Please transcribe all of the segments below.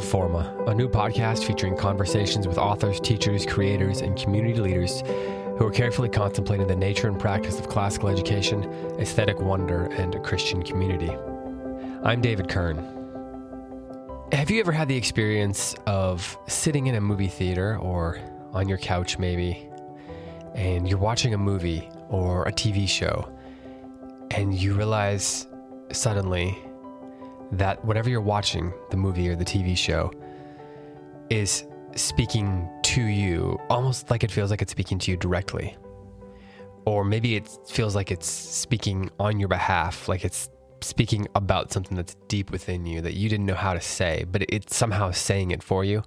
To Forma, a new podcast featuring conversations with authors, teachers, creators, and community leaders who are carefully contemplating the nature and practice of classical education, aesthetic wonder, and a Christian community. I'm David Kern. Have you ever had the experience of sitting in a movie theater or on your couch, maybe, and you're watching a movie or a TV show, and you realize suddenly that whatever you're watching, the movie or the TV show, is speaking to you, almost like it feels like it's speaking to you directly. Or maybe it feels like it's speaking on your behalf, like it's speaking about something that's deep within you that you didn't know how to say, but it's somehow saying it for you.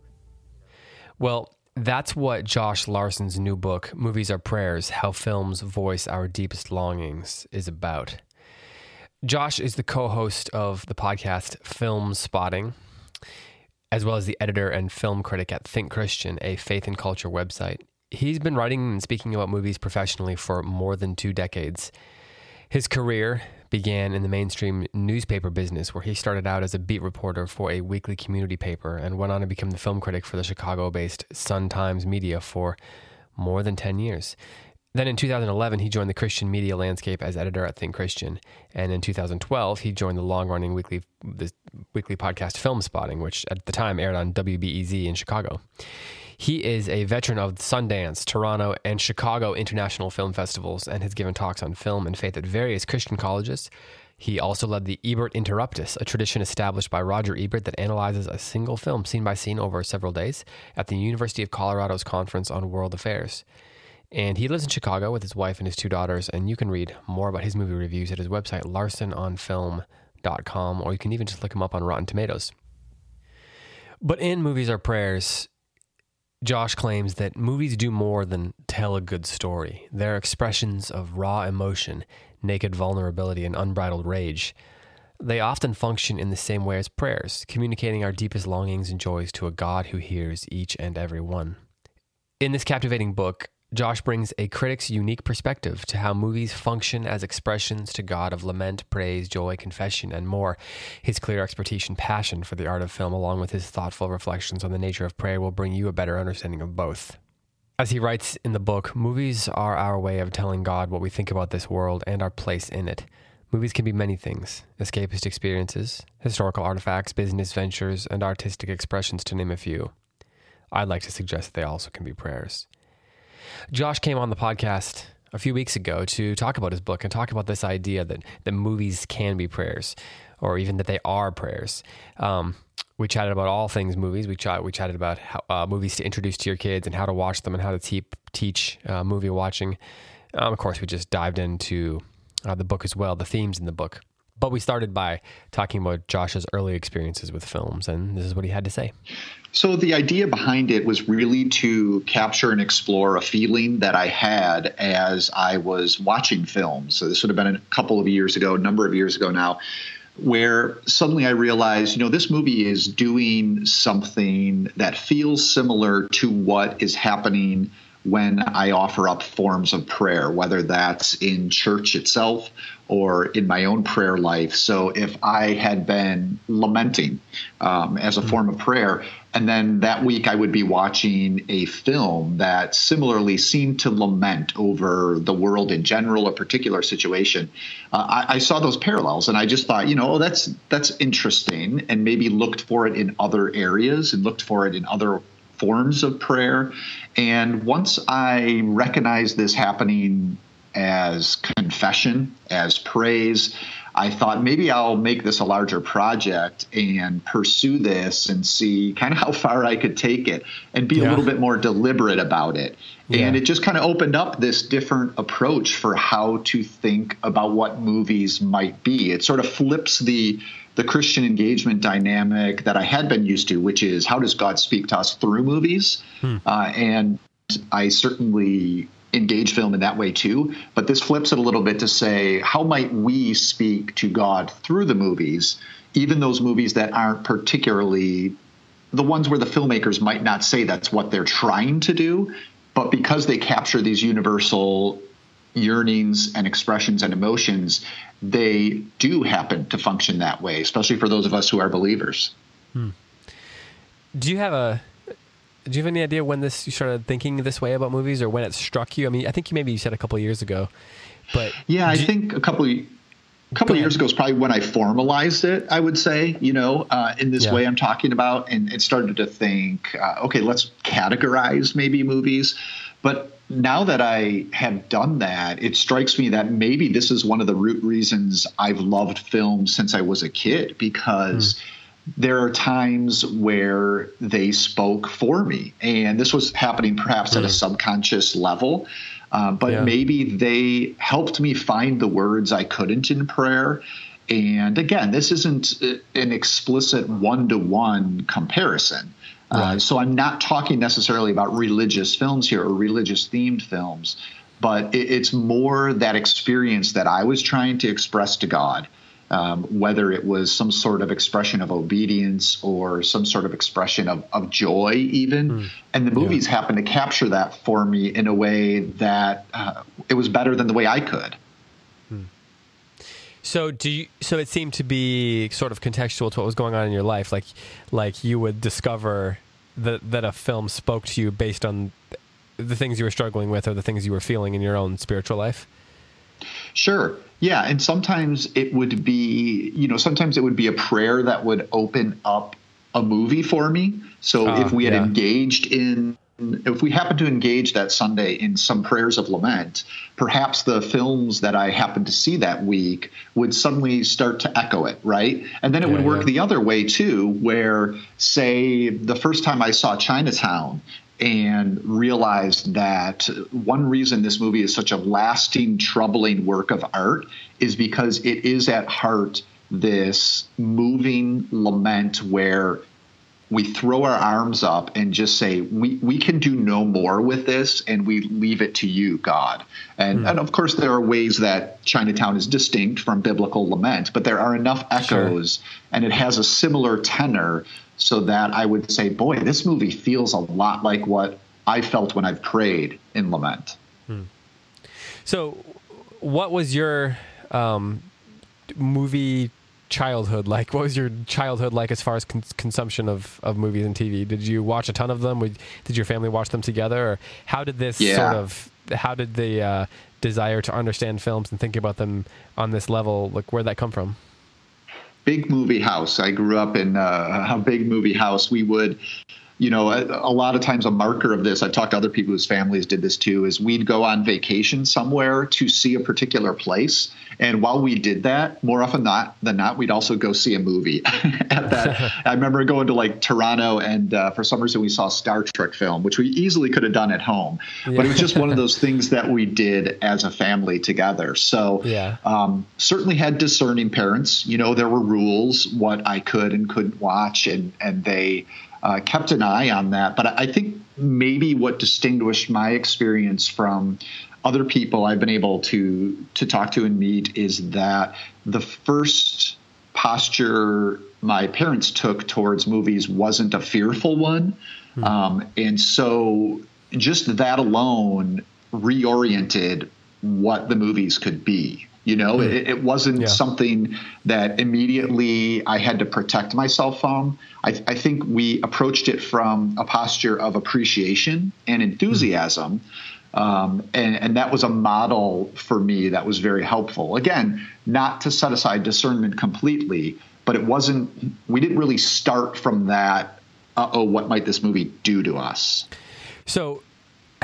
Well, that's what Josh Larsen's new book, Movies Are Prayers How Films Voice Our Deepest Longings, is about. Josh is the co host of the podcast Film Spotting, as well as the editor and film critic at Think Christian, a faith and culture website. He's been writing and speaking about movies professionally for more than two decades. His career began in the mainstream newspaper business, where he started out as a beat reporter for a weekly community paper and went on to become the film critic for the Chicago based Sun Times Media for more than 10 years. Then in 2011, he joined the Christian media landscape as editor at Think Christian, and in 2012, he joined the long-running weekly the weekly podcast Film Spotting, which at the time aired on WBEZ in Chicago. He is a veteran of Sundance, Toronto, and Chicago International Film Festivals, and has given talks on film and faith at various Christian colleges. He also led the Ebert Interruptus, a tradition established by Roger Ebert that analyzes a single film scene by scene over several days at the University of Colorado's Conference on World Affairs. And he lives in Chicago with his wife and his two daughters. And you can read more about his movie reviews at his website, larsenonfilm.com, or you can even just look him up on Rotten Tomatoes. But in Movies Are Prayers, Josh claims that movies do more than tell a good story. They're expressions of raw emotion, naked vulnerability, and unbridled rage. They often function in the same way as prayers, communicating our deepest longings and joys to a God who hears each and every one. In this captivating book, Josh brings a critic's unique perspective to how movies function as expressions to God of lament, praise, joy, confession, and more. His clear expertise and passion for the art of film, along with his thoughtful reflections on the nature of prayer, will bring you a better understanding of both. As he writes in the book, movies are our way of telling God what we think about this world and our place in it. Movies can be many things escapist experiences, historical artifacts, business ventures, and artistic expressions, to name a few. I'd like to suggest they also can be prayers. Josh came on the podcast a few weeks ago to talk about his book and talk about this idea that, that movies can be prayers or even that they are prayers. Um, we chatted about all things movies. We, chat, we chatted about how, uh, movies to introduce to your kids and how to watch them and how to te- teach uh, movie watching. Um, of course, we just dived into uh, the book as well, the themes in the book. But we started by talking about Josh's early experiences with films, and this is what he had to say. So, the idea behind it was really to capture and explore a feeling that I had as I was watching films. So, this would have been a couple of years ago, a number of years ago now, where suddenly I realized, you know, this movie is doing something that feels similar to what is happening when I offer up forms of prayer, whether that's in church itself or in my own prayer life. So if I had been lamenting um, as a mm-hmm. form of prayer, and then that week I would be watching a film that similarly seemed to lament over the world in general, a particular situation, uh, I, I, saw those parallels, and I just thought, you know, oh, that's that's interesting, and maybe looked for it in other areas and looked for it in other forms of prayer. And once I recognized this happening as confession, as praise, I thought maybe I'll make this a larger project and pursue this and see kind of how far I could take it and be yeah. a little bit more deliberate about it. Yeah. And it just kind of opened up this different approach for how to think about what movies might be. It sort of flips the the Christian engagement dynamic that I had been used to, which is how does God speak to us through movies? Hmm. Uh, and I certainly engage film in that way too. But this flips it a little bit to say, how might we speak to God through the movies, even those movies that aren't particularly the ones where the filmmakers might not say that's what they're trying to do, but because they capture these universal yearnings and expressions and emotions, they do happen to function that way, especially for those of us who are believers. Hmm. Do you have a do you have any idea when this you started thinking this way about movies or when it struck you? I mean, I think you maybe you said a couple years ago, but yeah, I think a couple of, a couple of years ago is probably when I formalized it. I would say, you know, uh, in this yeah. way I'm talking about, and it started to think, uh, okay, let's categorize maybe movies. But now that I have done that, it strikes me that maybe this is one of the root reasons I've loved film since I was a kid because. Mm there are times where they spoke for me. And this was happening perhaps mm. at a hmm. subconscious level. Uh, but yeah. maybe they helped me find the words I couldn't in prayer. And again, this isn't an explicit one to one comparison. Uh, right. Uh, so I'm not talking necessarily about religious films here or religious themed films, but it, it's more that experience that I was trying to express to God um, whether it was some sort of expression of obedience or some sort of expression of, of joy, even. Mm. And the movies yeah. happened to capture that for me in a way that uh, it was better than the way I could. Mm. So do you, so it seemed to be sort of contextual to what was going on in your life, like like you would discover that that a film spoke to you based on the things you were struggling with or the things you were feeling in your own spiritual life. Sure. Yeah, and sometimes it would be, you know, sometimes it would be a prayer that would open up a movie for me. So uh, if we had yeah. engaged in if we happened to engage that Sunday in some prayers of lament, perhaps the films that I happened to see that week would suddenly start to echo it, right? And then it yeah, would work yeah. the other way too, where, say, the first time I saw Chinatown, and realized that one reason this movie is such a lasting, troubling work of art is because it is at heart this moving lament where we throw our arms up and just say we, we can do no more with this and we leave it to you god and, mm. and of course there are ways that chinatown is distinct from biblical lament but there are enough echoes sure. and it has a similar tenor so that I would say, boy, this movie feels a lot like what I felt when I've prayed in Lament. Hmm. So, what was your um, movie childhood like? What was your childhood like as far as con- consumption of, of movies and TV? Did you watch a ton of them? Did your family watch them together? Or how did this yeah. sort of, how did the uh, desire to understand films and think about them on this level, like where'd that come from? big movie house. I grew up in uh, a big movie house. We would, you know, a, a, lot of times a marker of this, I've talked to other people whose families did this too, is we'd go on vacation somewhere to see a particular place. And while we did that, more often not than not, we'd also go see a movie. At that, I remember going to like Toronto, and uh, for some reason we saw a Star Trek film, which we easily could have done at home. Yeah. But it was just one of those things that we did as a family together. So yeah. um, certainly had discerning parents. You know, there were rules what I could and couldn't watch, and and they uh, kept an eye on that. But I think maybe what distinguished my experience from other people I've been able to to talk to and meet is that the first posture my parents took towards movies wasn't a fearful one, hmm. um, and so just that alone reoriented what the movies could be. You know, hmm. it, it, wasn't yeah. something that immediately I had to protect myself from. I, I, think we approached it from a posture of appreciation and enthusiasm. Um, and, and, that was a model for me that was very helpful. Again, not to set aside discernment completely, but it wasn't, we didn't really start from that, uh oh, what might this movie do to us? So,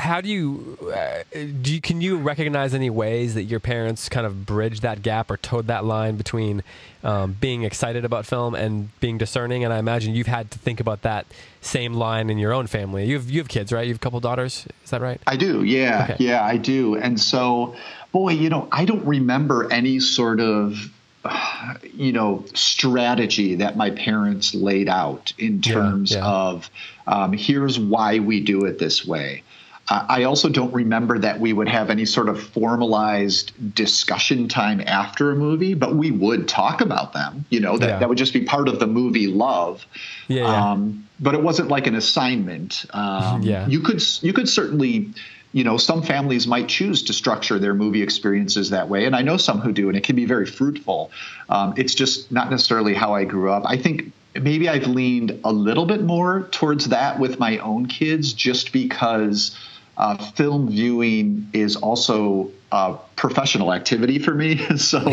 how do you, uh, do you, can you recognize any ways that your parents kind of bridged that gap or towed that line between um, being excited about film and being discerning? And I imagine you've had to think about that same line in your own family. You have you have kids, right? You have a couple daughters. Is that right? I do. Yeah, okay. yeah, I do. And so, boy, you know, I don't remember any sort of you know strategy that my parents laid out in terms yeah, yeah. of um, here's why we do it this way I also don't remember that we would have any sort of formalized discussion time after a movie, but we would talk about them. You know, that, yeah. that would just be part of the movie love. Yeah, yeah. Um, but it wasn't like an assignment. Um, yeah. You could you could certainly you know some families might choose to structure their movie experiences that way and i know some who do and it can be very fruitful um, it's just not necessarily how i grew up i think maybe i've leaned a little bit more towards that with my own kids just because uh, film viewing is also a professional activity for me. so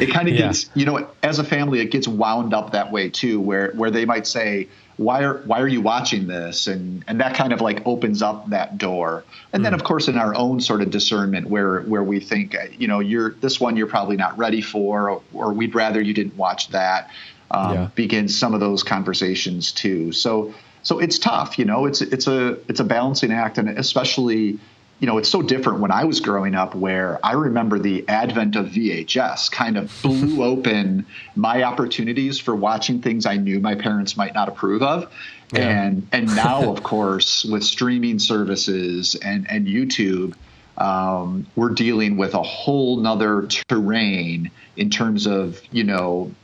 it kind of yeah. gets, you know, as a family, it gets wound up that way too, where where they might say, why are why are you watching this and and that kind of like opens up that door and mm. then of course in our own sort of discernment where where we think you know you're this one you're probably not ready for or, or we'd rather you didn't watch that um, yeah. begins some of those conversations too so so it's tough, you know. It's it's a it's a balancing act, and especially, you know, it's so different when I was growing up, where I remember the advent of VHS kind of blew open my opportunities for watching things I knew my parents might not approve of, yeah. and and now, of course, with streaming services and and YouTube. Um, we're dealing with a whole nother terrain in terms of you know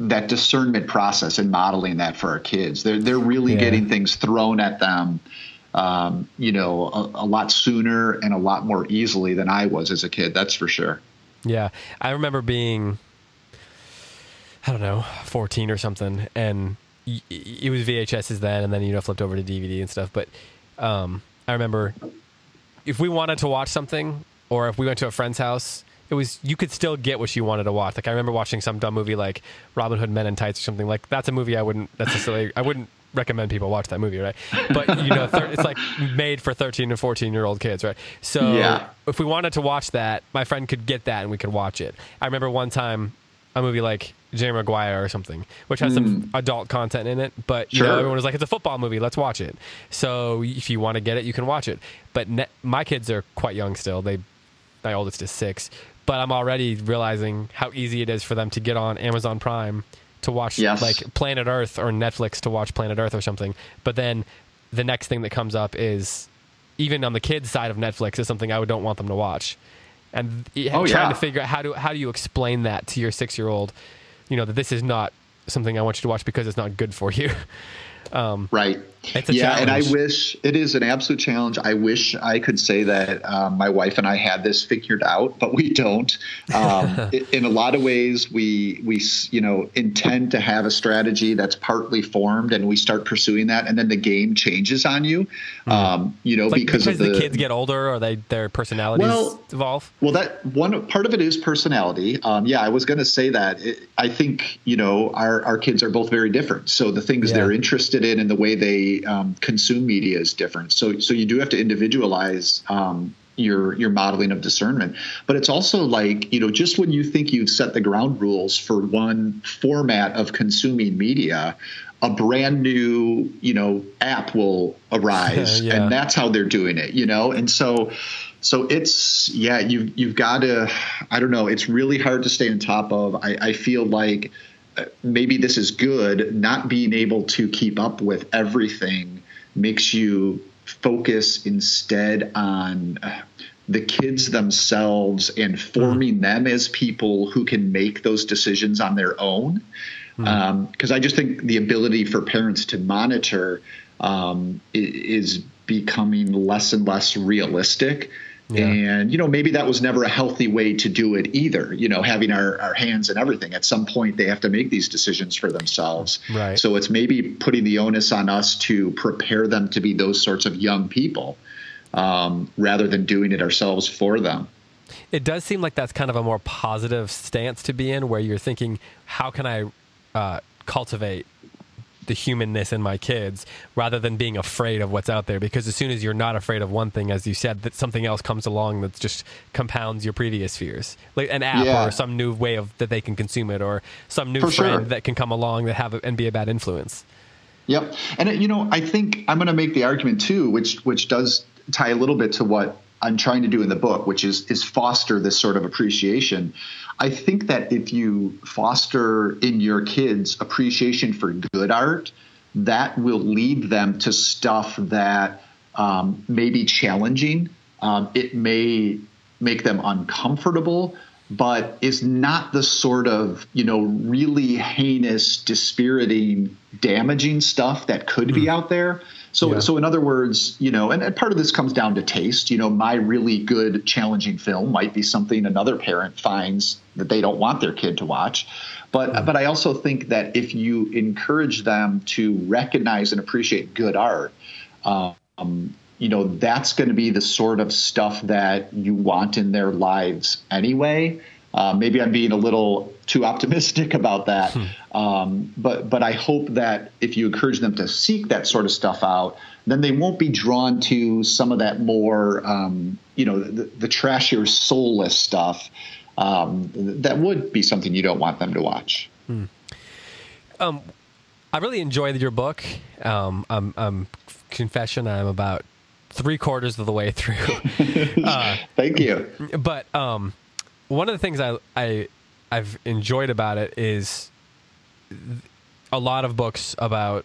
that discernment process and modeling that for our kids. They're they're really yeah. getting things thrown at them, um, you know, a, a, lot sooner and a lot more easily than I was as a kid. That's for sure. Yeah, I remember being, I don't know, fourteen or something, and it was VHSs then, and then you know flipped over to DVD and stuff. But um, I remember if we wanted to watch something, or if we went to a friend's house it was you could still get what you wanted to watch. Like I remember watching some dumb movie like Robin Hood Men in Tights or something. Like that's a movie I wouldn't necessarily I wouldn't recommend people watch that movie, right? But you know, thir- it's like made for 13 and 14 year old kids, right? So yeah. if we wanted to watch that, my friend could get that and we could watch it. I remember one time a movie like Jerry Maguire or something, which has mm. some hmm. adult content in it, but you sure. know, everyone was like, "It's a football movie, let's watch it." So if you want to get it, you can watch it. But ne- my kids are quite young still; they my oldest is six, but I'm already realizing how easy it is for them to get on Amazon Prime to watch yes. like Planet Earth or Netflix to watch Planet Earth or something. But then the next thing that comes up is even on the kids side of Netflix is something I don't want them to watch. And oh, trying yeah. to figure out how do how do you explain that to your six year old, you know, that this is not something I want you to watch because it's not good for you. Um, right. Yeah, challenge. and I wish it is an absolute challenge. I wish I could say that um, my wife and I had this figured out, but we don't. Um, in a lot of ways, we we you know intend to have a strategy that's partly formed, and we start pursuing that, and then the game changes on you. Mm. you know, like because, because the, the, kids get older, or they their personalities well, evolve. Well, that one part of it is personality. Um, yeah, I was going to say that. It, I think you know our our kids are both very different, so the things yeah. they're interested in and the way they um, consume media is different. So so you do have to individualize. Um, your your modeling of discernment. But it's also like you know just when you think you've set the ground rules for one format of consuming media, a brand new you know app will arise, yeah. and that's how they're doing it. You know, and so so it's yeah you you've got to I don't know it's really hard to stay on top of. I, I feel like maybe this is good. Not being able to keep up with everything makes you focus instead on uh, the kids themselves and forming mm. them as people who can make those decisions on their own. Because mm. um, I just think the ability for parents to monitor um, is becoming less and less realistic. Yeah. And, you know, maybe that was never a healthy way to do it either, you know, having our, our hands and everything. At some point, they have to make these decisions for themselves. Right. So it's maybe putting the onus on us to prepare them to be those sorts of young people um, rather than doing it ourselves for them. It does seem like that's kind of a more positive stance to be in, where you're thinking, how can I uh, cultivate the humanness in my kids rather than being afraid of what's out there because as soon as you're not afraid of one thing as you said that something else comes along that just compounds your previous fears like an app yeah. or some new way of that they can consume it or some new For friend sure. that can come along that have and be a bad influence yep and uh, you know i think i'm going to make the argument too which which does tie a little bit to what I'm trying to do in the book, which is is foster this sort of appreciation. I think that if you foster in your kids appreciation for good art, that will lead them to stuff that um, may be challenging. Um, it may make them uncomfortable, but is not the sort of you know really heinous, dispiriting, damaging stuff that could mm. be hmm. out there. So, yeah. so in other words, you know, and, and, part of this comes down to taste. You know, my really good, challenging film might be something another parent finds that they don't want their kid to watch. But, mm but I also think that if you encourage them to recognize and appreciate good art, um, you know, that's going to be the sort of stuff that you want in their lives anyway. Uh, maybe I'm being a little too optimistic about that, hmm. um, but but I hope that if you encourage them to seek that sort of stuff out, then they won't be drawn to some of that more, um, you know, the, the, trashier, soulless stuff. Um, that would be something you don't want them to watch. Hmm. Um, I really enjoyed your book. Um, I'm, I'm confession. I'm about three quarters of the way through. uh, Thank you. But um, one of the things I, I I've enjoyed about it is a lot of books about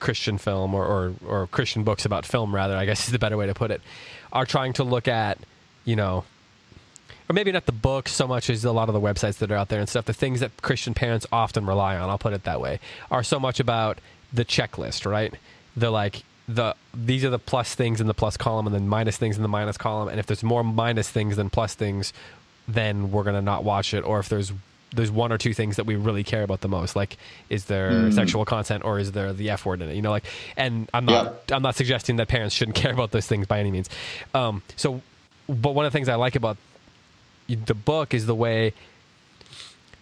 Christian film or, or, or Christian books about film rather, I guess is the better way to put it, are trying to look at, you know, or maybe not the books so much as a lot of the websites that are out there and stuff, the things that Christian parents often rely on, I'll put it that way, are so much about the checklist, right? The like the these are the plus things in the plus column and then minus things in the minus column and if there's more minus things than plus things then we're gonna not watch it. Or if there's there's one or two things that we really care about the most, like is there mm. sexual content or is there the F word in it? You know, like, and I'm not yeah. I'm not suggesting that parents shouldn't care about those things by any means. Um, so, but one of the things I like about the book is the way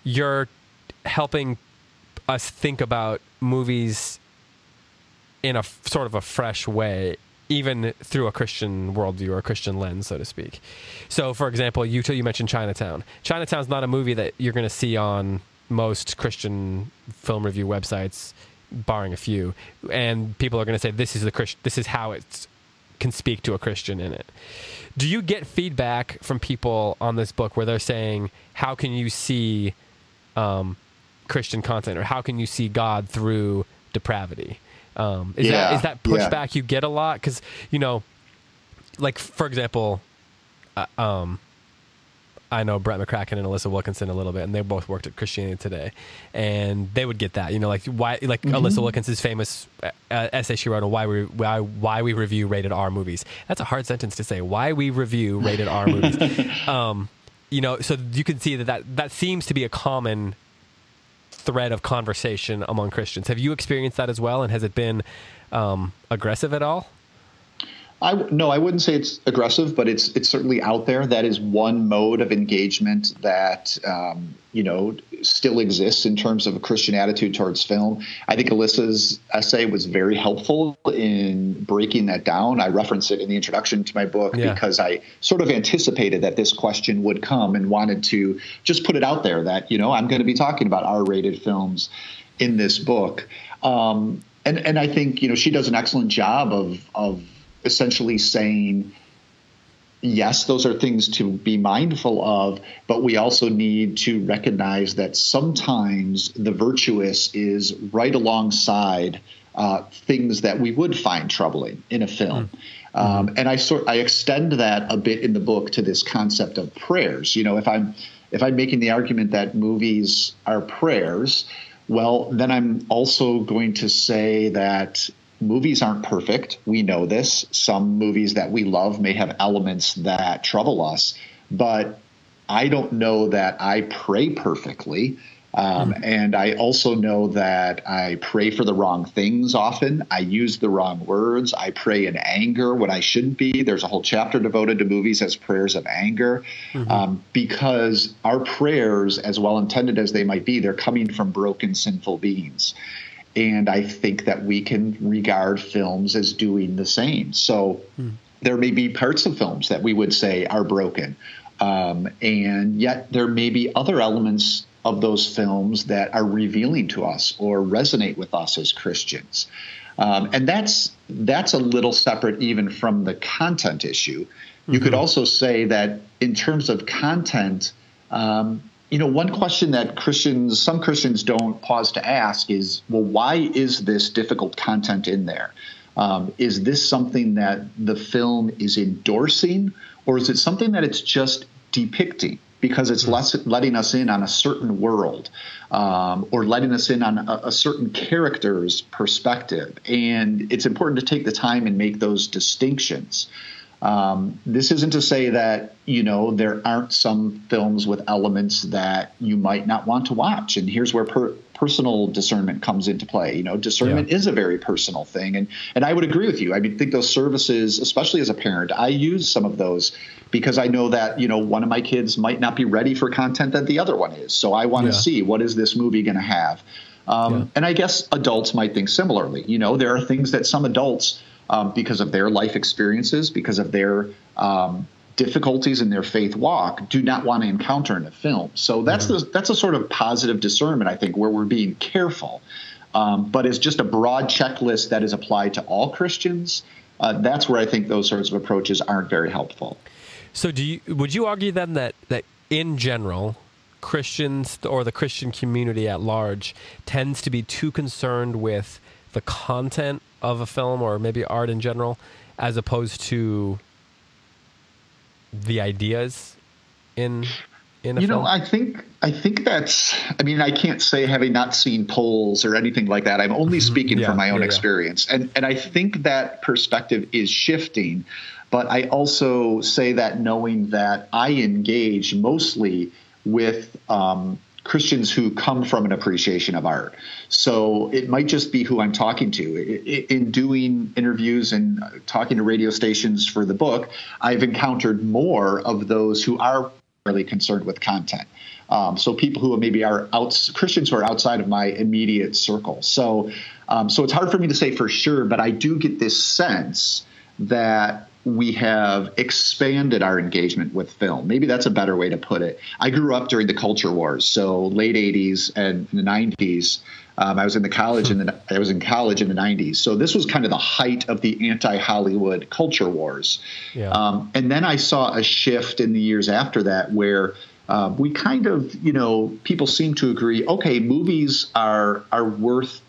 you're helping us think about movies in a sort of a fresh way even through a Christian worldview or a Christian lens, so to speak. So, for example, you you mentioned Chinatown. Chinatown's not a movie that you're going to see on most Christian film review websites, barring a few, and people are going to say this is the Christ- this is how it can speak to a Christian in it. Do you get feedback from people on this book where they're saying, "How can you see um, Christian content, or how can you see God through depravity?" Um, is yeah, that is that pushback yeah. you get a lot? Because you know, like for example, uh, um, I know Brett McCracken and Alissa Wilkinson a little bit, and they both worked at Christianity Today, and they would get that. You know, like why, like mm-hmm. Alissa Wilkinson's famous uh, essay she wrote on why we why why we review rated R movies. That's a hard sentence to say. Why we review rated R movies. Um, you know, so you can see that, that that seems to be a common thread of conversation among Christians. Have you experienced that as well, and has it been um, aggressive at all? I no, I wouldn't say it's aggressive, but it's it's certainly out there. That is one mode of engagement that um, you know still exists in terms of a Christian attitude towards film. I think Alissa's essay was very helpful in breaking that down. I reference it in the introduction to my book yeah. because I sort of anticipated that this question would come and wanted to just put it out there that you know I'm going to be talking about R-rated films in this book. Um, and and I think you know she does an excellent job of of essentially saying, yes, those are things to be mindful of, but we also need to recognize that sometimes the virtuous is right alongside uh, things that we would find troubling in a film. Mm-hmm. Um, and I sort I extend that a bit in the book to this concept of prayers. You know, if I'm if I'm making the argument that movies are prayers, well, then I'm also going to say that movies aren't perfect. We know this. Some movies that we love may have elements that trouble us, but I don't know that I pray perfectly. Um, mm. And I also know that I pray for the wrong things often. I use the wrong words. I pray in anger when I shouldn't be. There's a whole chapter devoted to movies as prayers of anger mm-hmm. um, because our prayers, as well intended as they might be, they're coming from broken, sinful beings. And I think that we can regard films as doing the same. So mm. there may be parts of films that we would say are broken. Um, and yet there may be other elements of those films that are revealing to us or resonate with us as Christians. Um, and that's that's a little separate even from the content issue. You mm-hmm. could also say that in terms of content, um, you know, one question that Christians, some Christians don't pause to ask is, well, why is this difficult content in there? Um, is this something that the film is endorsing, or is it something that it's just depicting? Because it's hmm. less, letting us in on a certain world, um, or letting us in on a, a certain character's perspective. And it's important to take the time and make those distinctions. Um, this isn't to say that you know there aren't some films with elements that you might not want to watch, and here's where per- personal discernment comes into play. You know, discernment yeah. is a very personal thing, and and I would agree with you. I mean, think those services, especially as a parent, I use some of those because I know that you know one of my kids might not be ready for content that the other one is, so I want to yeah. see what is this movie going to have. Um, yeah. And I guess adults might think similarly. You know, there are things that some adults um, because of their life experiences, because of their um, difficulties in their faith walk, do not want to encounter in a film. So that's the, that's a sort of positive discernment, I think, where we're being careful. Um, but as just a broad checklist that is applied to all Christians, uh, that's where I think those sorts of approaches aren't very helpful. So, do you would you argue then that that in general, Christians or the Christian community at large tends to be too concerned with the content of a film or maybe art in general, as opposed to the ideas in in you film? You know i think i think that's i mean i can't say having not seen polls or anything like that i'm only mm-hmm. speaking yeah, from my own yeah, experience yeah. and and i think that perspective is shifting but i also say that knowing that i engage mostly with um, Christians who come from an appreciation of art. So it might just be who I'm talking to. In doing interviews and talking to radio stations for the book, I've encountered more of those who are really concerned with content. Um, so people who maybe are out, Christians who are outside of my immediate circle. So, um, so it's hard for me to say for sure, but I do get this sense that we have expanded our engagement with film. Maybe that's a better way to put it. I grew up during the culture wars, so late '80s and the '90s. Um, I was in the college in the I was in college in the '90s, so this was kind of the height of the anti-Hollywood culture wars. Yeah. Um, and then I saw a shift in the years after that, where uh, we kind of, you know, people seem to agree. Okay, movies are are worth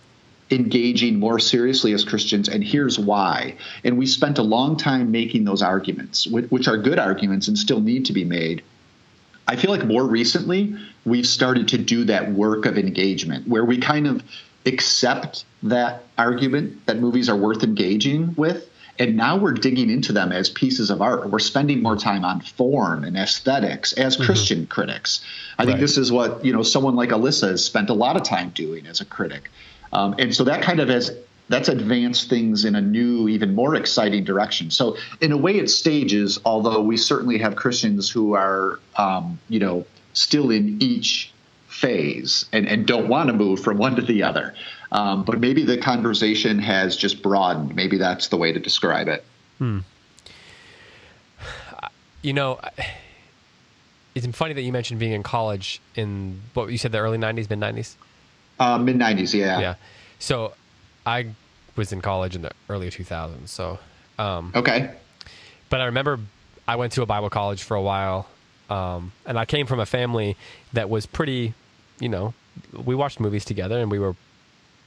engaging more seriously as Christians, and here's why. And we spent a long time making those arguments, which are good arguments and still need to be made. I feel like more recently, we've started to do that work of engagement where we kind of accept that argument that movies are worth engaging with. And now we're digging into them as pieces of art. We're spending more time on form and aesthetics as mm-hmm. Christian critics. I right. think this is what, you know, someone like Alissa has spent a lot of time doing as a critic. Um, and so that kind of has that's advanced things in a new, even more exciting direction. So, in a way, it stages. Although we certainly have Christians who are, um, you know, still in each phase and, and don't want to move from one to the other. Um, but maybe the conversation has just broadened. Maybe that's the way to describe it. Hmm. You know, it's funny that you mentioned being in college in what you said the early '90s, mid '90s. Uh, mid '90s, yeah. Yeah. So, I was in college in the early 2000s. So, um, okay. But I remember I went to a Bible college for a while, um, and I came from a family that was pretty, you know, we watched movies together and we were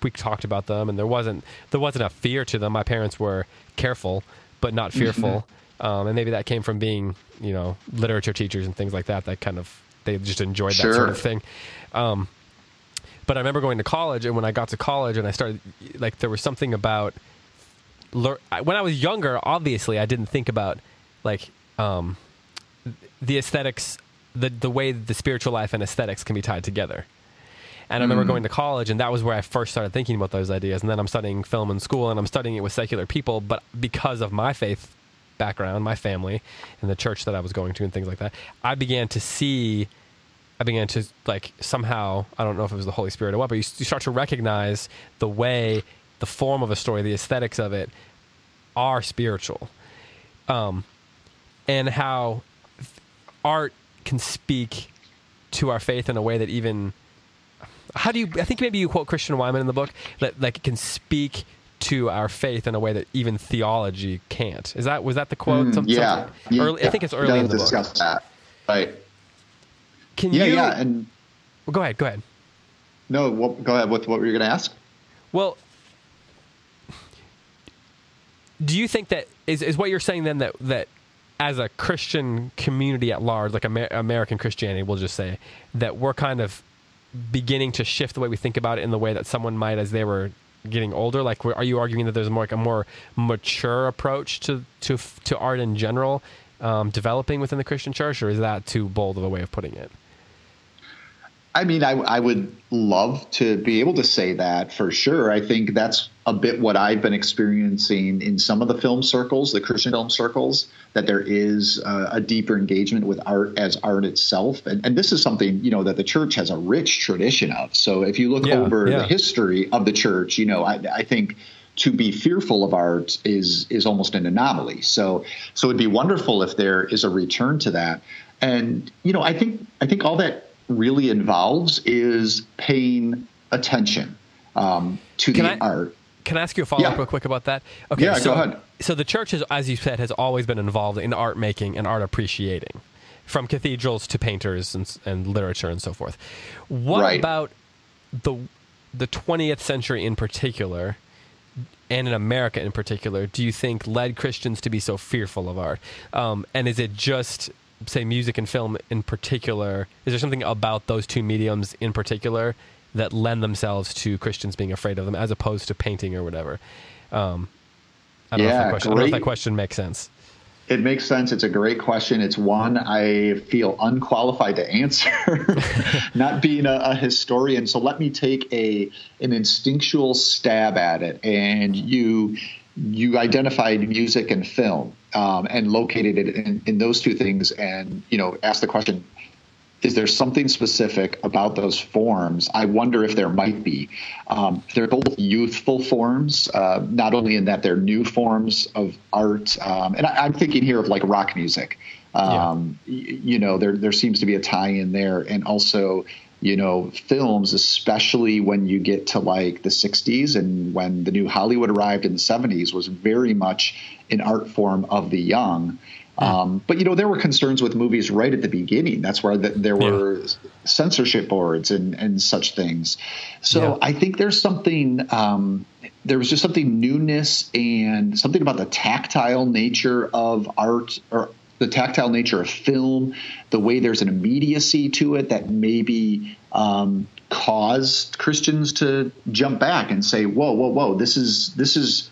we talked about them, and there wasn't there wasn't a fear to them. My parents were careful, but not mm-hmm. fearful, um, and maybe that came from being you know literature teachers and things like that. That kind of they just enjoyed that sure. sort of thing. Um, but I remember going to college, and when I got to college, and I started like there was something about when I was younger. Obviously, I didn't think about like um, the aesthetics, the the way the spiritual life and aesthetics can be tied together. And I remember mm. going to college, and that was where I first started thinking about those ideas. And then I'm studying film in school, and I'm studying it with secular people. But because of my faith background, my family, and the church that I was going to, and things like that, I began to see. I began to like somehow I don't know if it was the Holy Spirit or what, but you, you start to recognize the way, the form of a story, the aesthetics of it, are spiritual, um, and how art can speak to our faith in a way that even how do you? I think maybe you quote Christian Wiman in the book that like it can speak to our faith in a way that even theology can't. Is that was that the quote? Mm, Some, yeah, yeah, early, I think it's early in the discuss book. that. Right. Can yeah, you? Yeah, and well, go ahead. Go ahead. No, go ahead. What, what were you going to ask? Well, do you think that is is what you're saying then that that as a Christian community at large, like Amer- American Christianity, we'll just say that we're kind of beginning to shift the way we think about it in the way that someone might as they were getting older? Like, are you arguing that there's more like a more mature approach to to to art in general um, developing within the Christian church, or is that too bold of a way of putting it? I mean, I, I, would love to be able to say that for sure. I think that's a bit what I've been experiencing in some of the film circles, the Christian film circles, that there is uh, a deeper engagement with art as art itself. And, and, this is something, you know, that the church has a rich tradition of. So if you look yeah, over yeah. the history of the church, you know, I, I think to be fearful of art is is almost an anomaly. So so it'd be wonderful if there is a return to that. And you know, I think I think all that really involves is paying attention um, to can the I, art. Can I ask you a follow up real quick about that? Okay, yeah, so, go ahead. So the church, has, as you said, has always been involved in art making and art appreciating, from cathedrals to painters and, and literature and so forth. What right. about the the 20th century in particular? and in America in particular, do you think led Christians to be so fearful of art? Um, and is it just say music and film in particular is there something about those two mediums in particular that lend themselves to christians being afraid of them as opposed to painting or whatever um, I, don't yeah, know question, I don't know if that question makes sense it makes sense. It's a great question. It's one I feel unqualified to answer, not being a, a, historian. So let me take a an instinctual stab at it. And you you identified music and film um, and located it in, in, those two things and you know asked the question is there something specific about those forms? I wonder if there might be. Um, they're both youthful forms uh, not only in that they're new forms of art um, and I, am thinking here of like rock music. Um, yeah. y- you know there, there seems to be a tie in there and also you know, films, especially when you get to like the 60s and when the new Hollywood arrived in the 70s, was very much an art form of the young. Um, but you know there were concerns with movies right at the beginning. That's why the, there were yeah. censorship boards and and such things. So yeah. I think there's something. Um, there was just something newness and something about the tactile nature of art or the tactile nature of film, the way there's an immediacy to it that maybe um, caused Christians to jump back and say, "Whoa, whoa, whoa! This is this is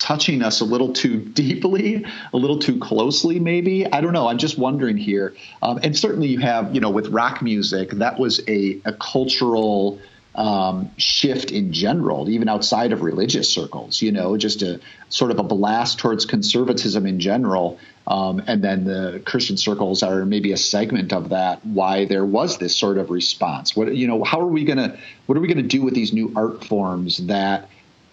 touching us a little too deeply, a little too closely, maybe. I don't know. I'm just wondering here. Um, and certainly, you have, you know, with rock music, that was a, a cultural um, shift in general, even outside of religious circles. You know, just a sort of a blast towards conservatism in general, um, and then the Christian circles are maybe a segment of that. Why there was this sort of response? What you know? How are we gonna? What are we gonna do with these new art forms that?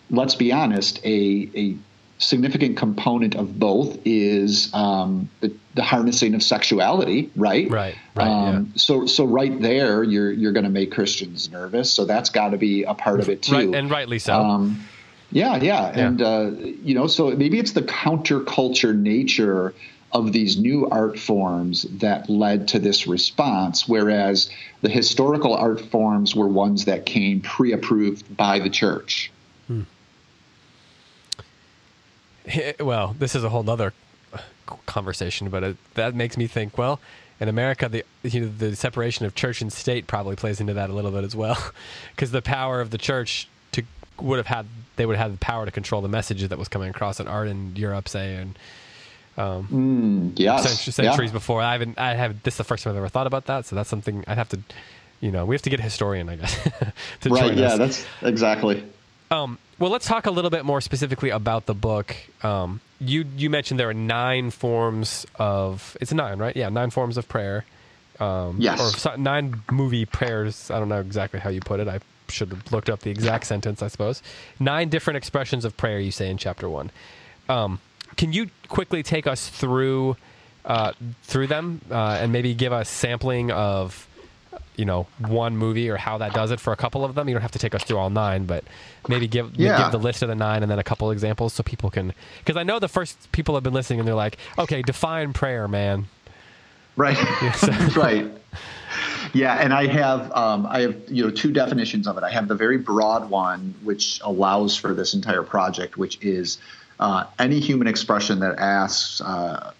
Let's be honest. A a significant component of both is um, the, the, harnessing of sexuality, right? Right. Right. Um, yeah. So, so right there, you're you're going to make Christians nervous. So that's got to be a part of it too, right, and rightly so. Um, yeah, yeah, yeah, and uh, you know, so maybe it's the counterculture nature of these new art forms that led to this response, whereas the historical art forms were ones that came pre-approved by the church. Hmm. well, this is a whole other conversation, but it, that makes me think. Well, in America, the you know, the separation of church and state probably plays into that a little bit as well, because the power of the church to would have had they would have had the power to control the messages that was coming across in art in Europe, say, and um, mm, yes. centuries yeah. before. I haven't. I have. This is the first time I've ever thought about that, so that's something I'd have to. You know, we have to get a historian, I guess. right. yeah. Us. That's exactly. Um, well, let's talk a little bit more specifically about the book. Um, you you mentioned there are nine forms of it's nine, right? Yeah, nine forms of prayer. Um, yes. Or nine movie prayers. I don't know exactly how you put it. I should have looked up the exact sentence, I suppose. Nine different expressions of prayer you say in chapter one. Um, can you quickly take us through uh, through them uh, and maybe give us sampling of you know one movie or how that does it for a couple of them. You don't have to take us through all nine, but maybe give yeah. give the list of the nine and then a couple examples so people can because I know the first people have been listening and they're like, okay, define prayer, man. Right. right. Yeah, and I have um, I have you know two definitions of it. I have the very broad one, which allows for this entire project, which is uh, any human expression that asks, uh,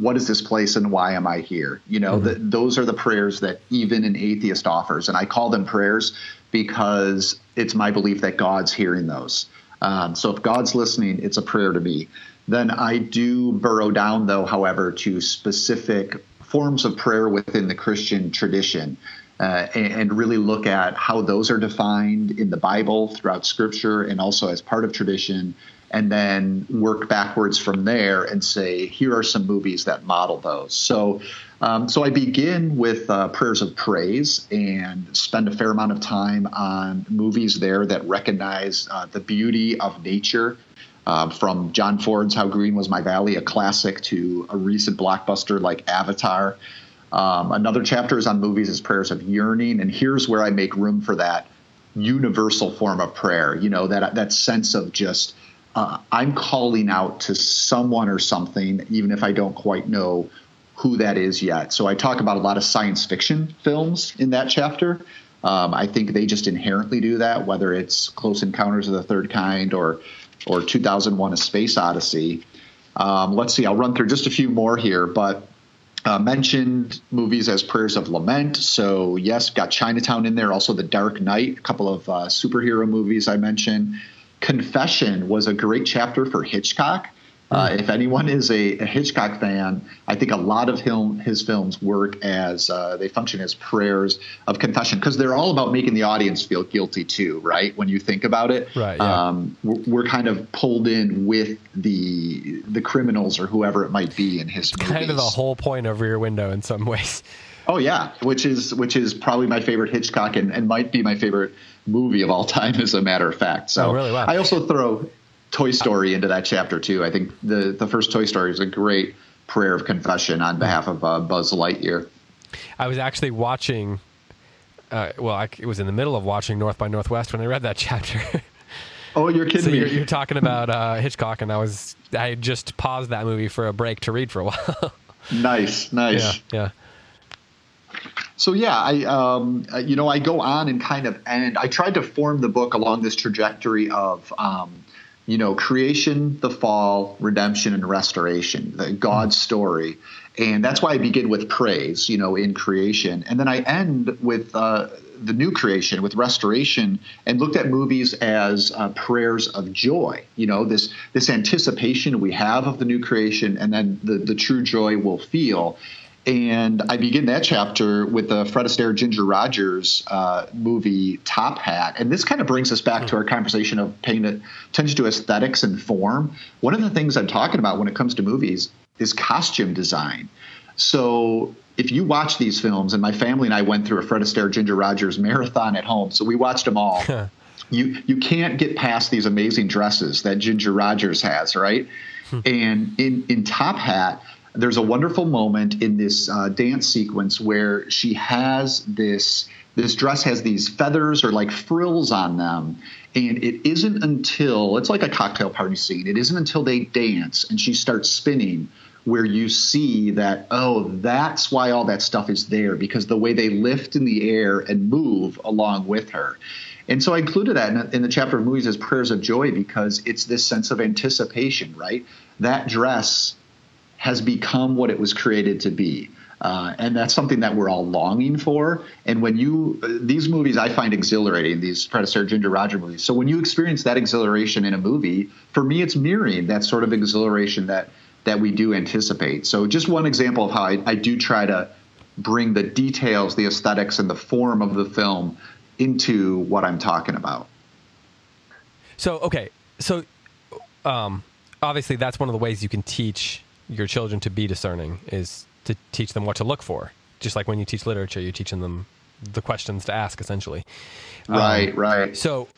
"What is this place and why am I here?" You know, mm-hmm. the, those are the prayers that even an atheist offers, and I call them prayers because it's my belief that God's hearing those. Um, so if God's listening, it's a prayer to me. Then I do burrow down, though, however, to specific forms of prayer within the Christian tradition. Uh, and, and, really look at how those are defined in the Bible throughout Scripture and also as part of tradition, and then work backwards from there and say, here are some movies that model those. So, um, so I begin with uh, prayers of praise and spend a fair amount of time on movies there that recognize uh, the beauty of nature. Uh, from John Ford's "How Green Was My Valley," a classic, to a recent blockbuster like Avatar. Um, another chapter is on movies as prayers of yearning, and here's where I make room for that universal form of prayer. You know that that sense of just uh, I'm calling out to someone or something, even if I don't quite know who that is yet. So I talk about a lot of science fiction films in that chapter. Um, I think they just inherently do that, whether it's Close Encounters of the Third Kind or or 2001: A Space Odyssey. Um, let's see, I'll run through just a few more here, but uh, mentioned movies as prayers of lament. So yes, got Chinatown in there. Also, The Dark Knight, a couple of uh, superhero movies I mentioned. Confession was a great chapter for Hitchcock. Uh, hmm. if anyone is a, a, Hitchcock fan, I think a lot of him, his films work as uh, they function as prayers of confession because they're all about making the audience feel guilty too, right? When you think about it, right? Yeah. Um, we're, we're, kind of pulled in with the the criminals or whoever it might be in his. It's movies. kind of the whole point of Rear Window in some ways. Oh yeah, which is which is probably my favorite Hitchcock and, and might be my favorite movie of all time, as a matter of fact. So oh, really? wow. I also throw Toy Story into that chapter too. I think the the first Toy Story is a great prayer of confession on behalf of uh, Buzz Lightyear. I was actually watching. Uh, well, I, it was in the middle of watching North by Northwest when I read that chapter. oh, you're kidding so me! You're, you're talking about uh, Hitchcock, and I was I just paused that movie for a break to read for a while. nice, nice. Yeah, yeah. So yeah, I um, uh, you know I go on and kind of end. I tried to form the book along this trajectory of um, you know creation, the fall, redemption, and restoration, the God story, and that's why I begin with praise, you know, in creation, and then I end with uh, the new creation, with restoration, and looked at movies as uh, prayers of joy. You know, this this anticipation we have of the new creation, and then the the true joy we'll feel and I begin that chapter with the Fred Astaire Ginger Rogers uh, movie Top Hat. And this kind of brings us back to our conversation of paying attention to aesthetics and form. One of the things I'm talking about when it comes to movies is costume design. So if you watch these films, and my family and I went through a Fred Astaire Ginger Rogers marathon at home, so we watched them all. you you can't get past these amazing dresses that Ginger Rogers has, right? Hmm. and in in Top Hat, there's a wonderful moment in this uh, dance sequence where she has this this dress has these feathers or like frills on them and it isn't until it's like a cocktail party scene it isn't until they dance and she starts spinning where you see that oh that's why all that stuff is there because the way they lift in the air and move along with her and so I included that in, in the chapter of movies as prayers of joy because it's this sense of anticipation, right? That dress has become what it was created to be. Uh, and that's something that we're all longing for. And when you, uh, these movies I find exhilarating, these Astaire Ginger Roger movies. So when you experience that exhilaration in a movie, for me, it's mirroring that sort of exhilaration that, that we do anticipate. So just one example of how I, I do try to bring the details, the aesthetics, and the form of the film into what I'm talking about. So, okay. So, um, obviously, that's one of the ways you can teach your children to be discerning is to teach them what to look for. Just like when you teach literature, you're teaching them the questions to ask, essentially. Right, um, right. So,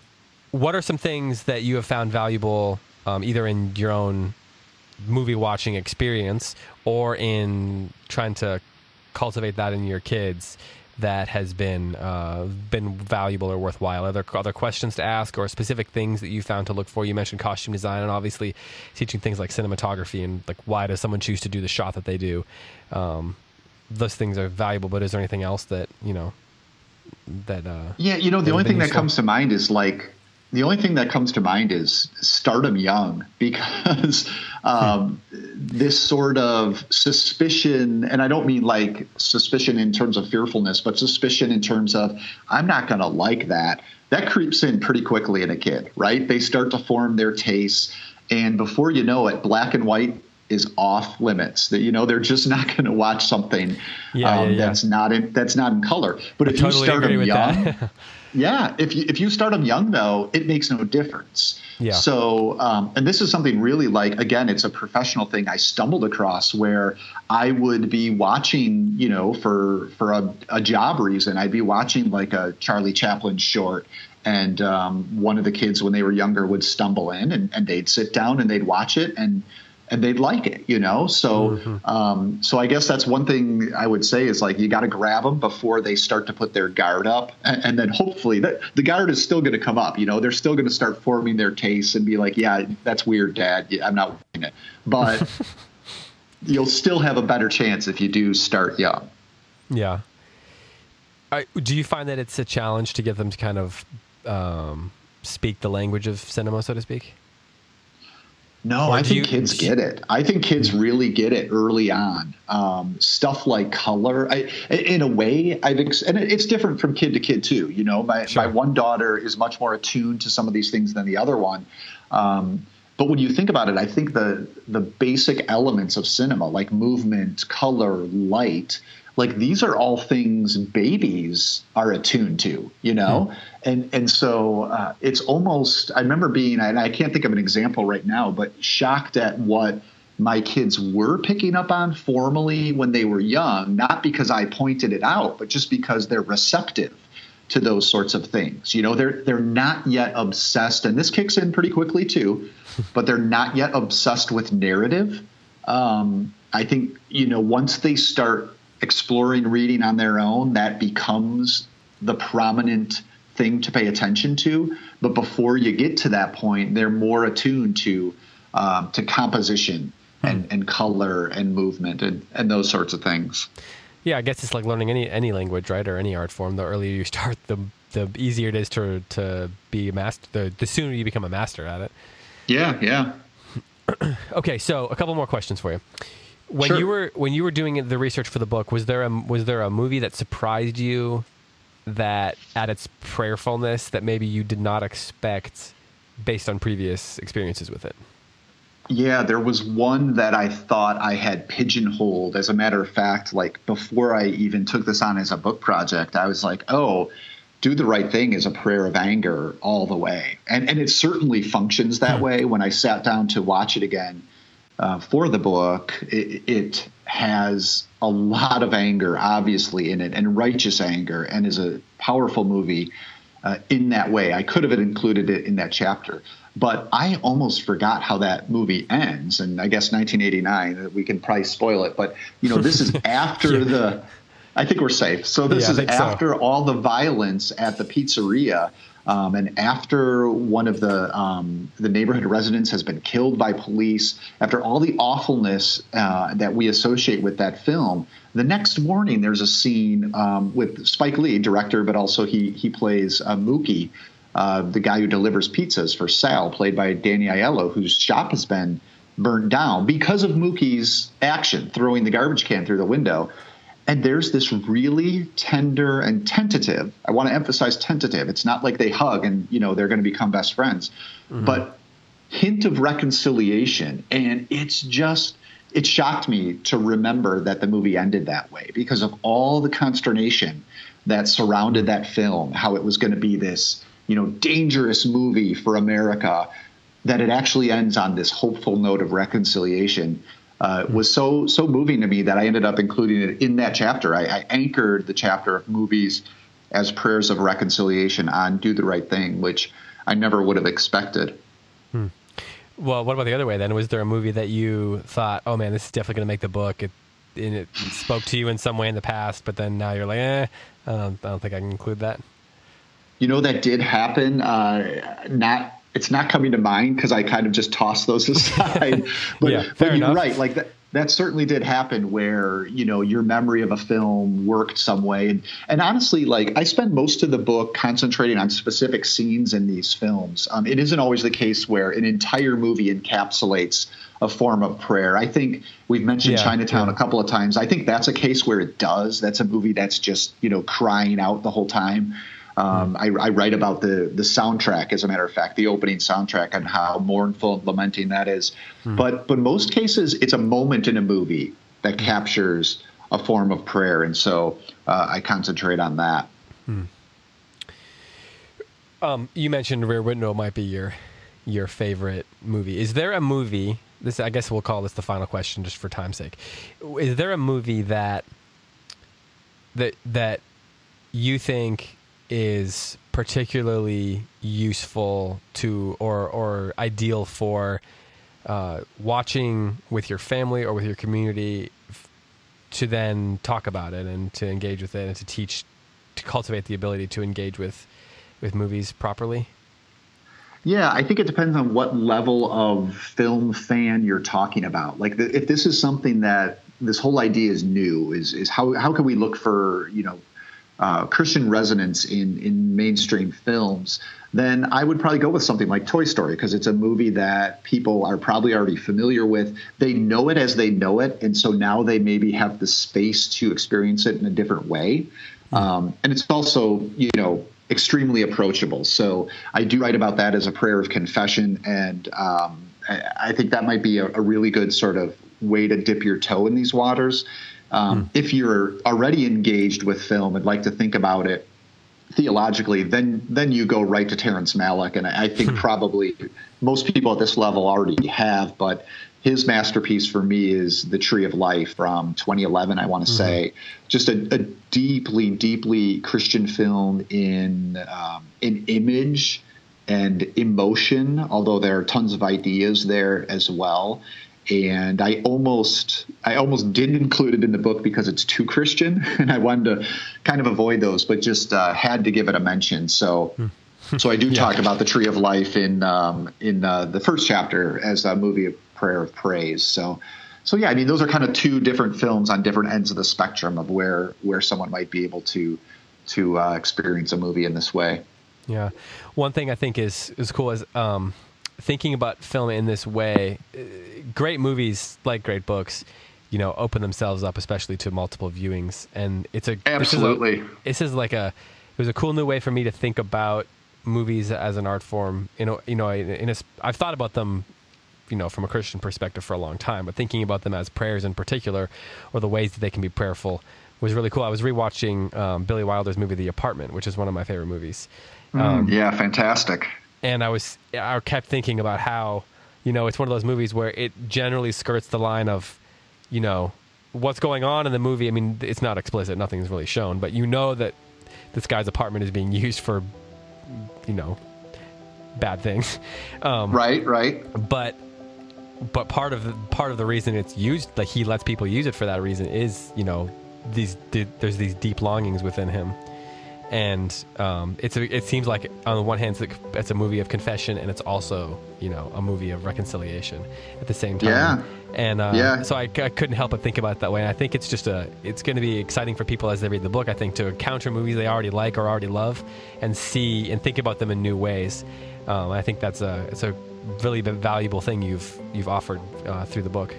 what are some things that you have found valuable, um, either in your own movie watching experience or in trying to cultivate that in your kids that has been uh, been valuable or worthwhile? Are there other questions to ask or specific things that you found to look for? You mentioned costume design and obviously teaching things like cinematography and like why does someone choose to do the shot that they do? Um, those things are valuable, but is there anything else that you know that? Uh, yeah, you know, the only thing useful? that comes to mind is like the only thing that comes to mind is start them young because um, this sort of suspicion, and I don't mean like suspicion in terms of fearfulness, but suspicion in terms of I'm not going to like that. That creeps in pretty quickly in a kid, right? They start to form their tastes, and before you know it, black and white is off limits. That you know they're just not going to watch something yeah, um, yeah, yeah. that's not in that's not in color. But I if totally you start them young. Yeah, if you if you start them young though, it makes no difference. Yeah. So, um, and this is something really like again, it's a professional thing I stumbled across where I would be watching, you know, for for a, a job reason, I'd be watching like a Charlie Chaplin short, and um, one of the kids when they were younger would stumble in and, and they'd sit down and they'd watch it and and they'd like it, you know. So, mm-hmm. um, so I guess that's one thing I would say is like you got to grab them before they start to put their guard up, and, and then hopefully that the guard is still going to come up. You know, they're still going to start forming their tastes and be like, yeah, that's weird, Dad. Yeah, I'm not watching it, but you'll still have a better chance if you do start young. Yeah. I, do you find that it's a challenge to get them to kind of um, speak the language of cinema, so to speak? No, or I think you, kids get it. I think kids really get it early on. Um, stuff like color, I, in a way, I've ex- and it's different from kid to kid too. You know, my sure. my one daughter is much more attuned to some of these things than the other one. Um, but when you think about it, I think the the basic elements of cinema, like movement, color, light, like these are all things babies are attuned to, you know? Hmm. And and so uh, it's almost I remember being and I can't think of an example right now, but shocked at what my kids were picking up on formally when they were young, not because I pointed it out, but just because they're receptive to those sorts of things. You know, they're they're not yet obsessed, and this kicks in pretty quickly too, but they're not yet obsessed with narrative. Um, I think you know once they start exploring reading on their own, that becomes the prominent thing to pay attention to. But before you get to that point, they're more attuned to um, to composition and, hmm. and color and movement and, and those sorts of things. Yeah, I guess it's like learning any any language, right, or any art form. The earlier you start, the the easier it is to to be a master. The the sooner you become a master at it. Yeah, yeah. okay, so a couple more questions for you. When sure. you were when you were doing the research for the book, was there a was there a movie that surprised you that at its prayerfulness that maybe you did not expect based on previous experiences with it? Yeah, there was one that I thought I had pigeonholed. As a matter of fact, like before I even took this on as a book project, I was like, oh, do the right thing is a prayer of anger all the way. And, and it certainly functions that hmm. way. When I sat down to watch it again uh, for the book, it, it has a lot of anger, obviously, in it, and righteous anger, and is a powerful movie uh, in that way. I could have included it in that chapter. But I almost forgot how that movie ends. And I guess 1989, we can probably spoil it. But, you know, this is after yeah. the. I think we're safe. So this yeah, is after so. all the violence at the pizzeria. Um, and after one of the um, the neighborhood residents has been killed by police, after all the awfulness uh, that we associate with that film, the next morning there's a scene um, with Spike Lee, director, but also he he plays uh, Mookie, uh, the guy who delivers pizzas for Sal, played by Danny Aiello, whose shop has been burnt down because of Mookie's action, throwing the garbage can through the window. And there's this really tender and tentative. I want to emphasize tentative. It's not like they hug and you know they're going to become best friends, mm-hmm. but hint of reconciliation. And it's just it shocked me to remember that the movie ended that way because of all the consternation that surrounded that film. How it was going to be this you know dangerous movie for America. That it actually ends on this hopeful note of reconciliation uh, was so so moving to me that I ended up including it in that chapter. I, I, anchored the chapter of movies as prayers of reconciliation on "Do the Right Thing," which I never would have expected. Hmm. Well, what about the other way then? Was there a movie that you thought, "Oh man, this is definitely going to make the book"? It, it spoke to you in some way in the past, but then now you're like, "Eh, I don't, I don't think I can include that." You know that did happen. Uh, not it's not coming to mind because I kind of just tossed those aside. but, yeah, but you're right. Like that, that certainly did happen where, you know, your memory of a film worked some way. And, and honestly, like I spend most of the book concentrating on specific scenes in these films. Um, it isn't always the case where an entire movie encapsulates a form of prayer. I think we've mentioned yeah, Chinatown yeah. a couple of times. I think that's a case where it does. That's a movie that's just, you know, crying out the whole time. Um, I, I, write about the the soundtrack, as a matter of fact, the opening soundtrack, and how mournful and lamenting that is. Mm. But but most cases, it's a moment in a movie that mm. captures a form of prayer, and so uh, I concentrate on that. Mm. Um, you mentioned Rear Window might be your your favorite movie. Is there a movie? This I guess we'll call this the final question, just for time's sake. Is there a movie that that that you think is particularly useful to or or ideal for uh, watching with your family or with your community f- to then talk about it and to engage with it and to teach to cultivate the ability to engage with with movies properly yeah, I think it depends on what level of film fan you're talking about. Like, the, if this is something that this whole idea is new, is is how how can we look for you know uh, Christian resonance in in mainstream films, then I would probably go with something like Toy Story because it's a movie that people are probably already familiar with. They know it as they know it, and so now they maybe have the space to experience it in a different way. Um, and it's also, you know, extremely approachable. So I do write about that as a prayer of confession, and um, I think that might be a, a really good sort of way to dip your toe in these waters. Um, mm. If you're already engaged with film and like to think about it theologically, then then you go right to Terrence Malick, and I, think hmm. probably most people at this level already have. But his masterpiece for me is The Tree of Life from 2011. I want to mm-hmm. say just a, a, deeply, deeply Christian film in um, in image and emotion. Although there are tons of ideas there as well and I almost I almost didn't include it in the book because it's too Christian, and I wanted to kind of avoid those, but just uh, had to give it a mention. So. so I do yeah. talk about the Tree of Life in um, in uh, the first chapter as a movie of prayer of praise. So, so yeah, I mean those are kind of two different films on different ends of the spectrum of where where someone might be able to to uh, experience a movie in this way. Yeah, one thing I think is is cool is um, thinking about film in this way, uh, great movies like great books, you know, open themselves up, especially to multiple viewings. And it's a absolutely. This is, a, this is like a it was a cool new way for me to think about movies as an art form. You know, you know, I in a, I've thought about them you know, from a Christian perspective for a long time, but thinking about them as prayers in particular, or the ways that they can be prayerful, was really cool. I was rewatching um, Billy Wilder's movie The Apartment, which is one of my favorite movies. Um, yeah, fantastic. And I was I kept thinking about how you know it's one of those movies where it generally skirts the line of you know what's going on in the movie. I mean, it's not explicit; nothing's really shown, but you know that this guy's apartment is being used for you know bad things. Um, right, right. But but part of the part of the reason it's used, like he lets people use it for that reason, is you know these there's these deep longings within him, and um, it's a, it seems like on the one hand it's a, it's a, movie of confession and it's also you know a movie of reconciliation at the same time. Yeah. And uh, yeah. so I, I, couldn't help but think about it that way. And I think it's just a it's going to be exciting for people as they read the book. I think to encounter movies they already like or already love, and see and think about them in new ways. Um, I think that's a it's a really valuable thing you've you've offered uh, through the book.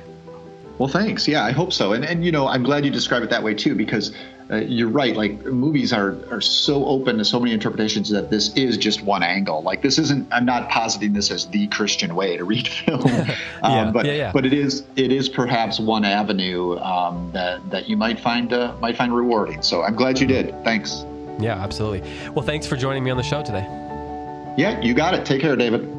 Well, thanks. Yeah, I hope so. And and you know, I'm glad you describe it that way too, because uh, you're right. Like movies are are so open to so many interpretations that this is just one angle. Like this isn't. I'm not positing this as the Christian way to read film, um, yeah, but yeah, yeah. but it is it is perhaps one avenue um, that that you might find uh, might find rewarding. So I'm glad you did. Thanks. Yeah, absolutely. Well, thanks for joining me on the show today. Yeah, you got it. Take care, David.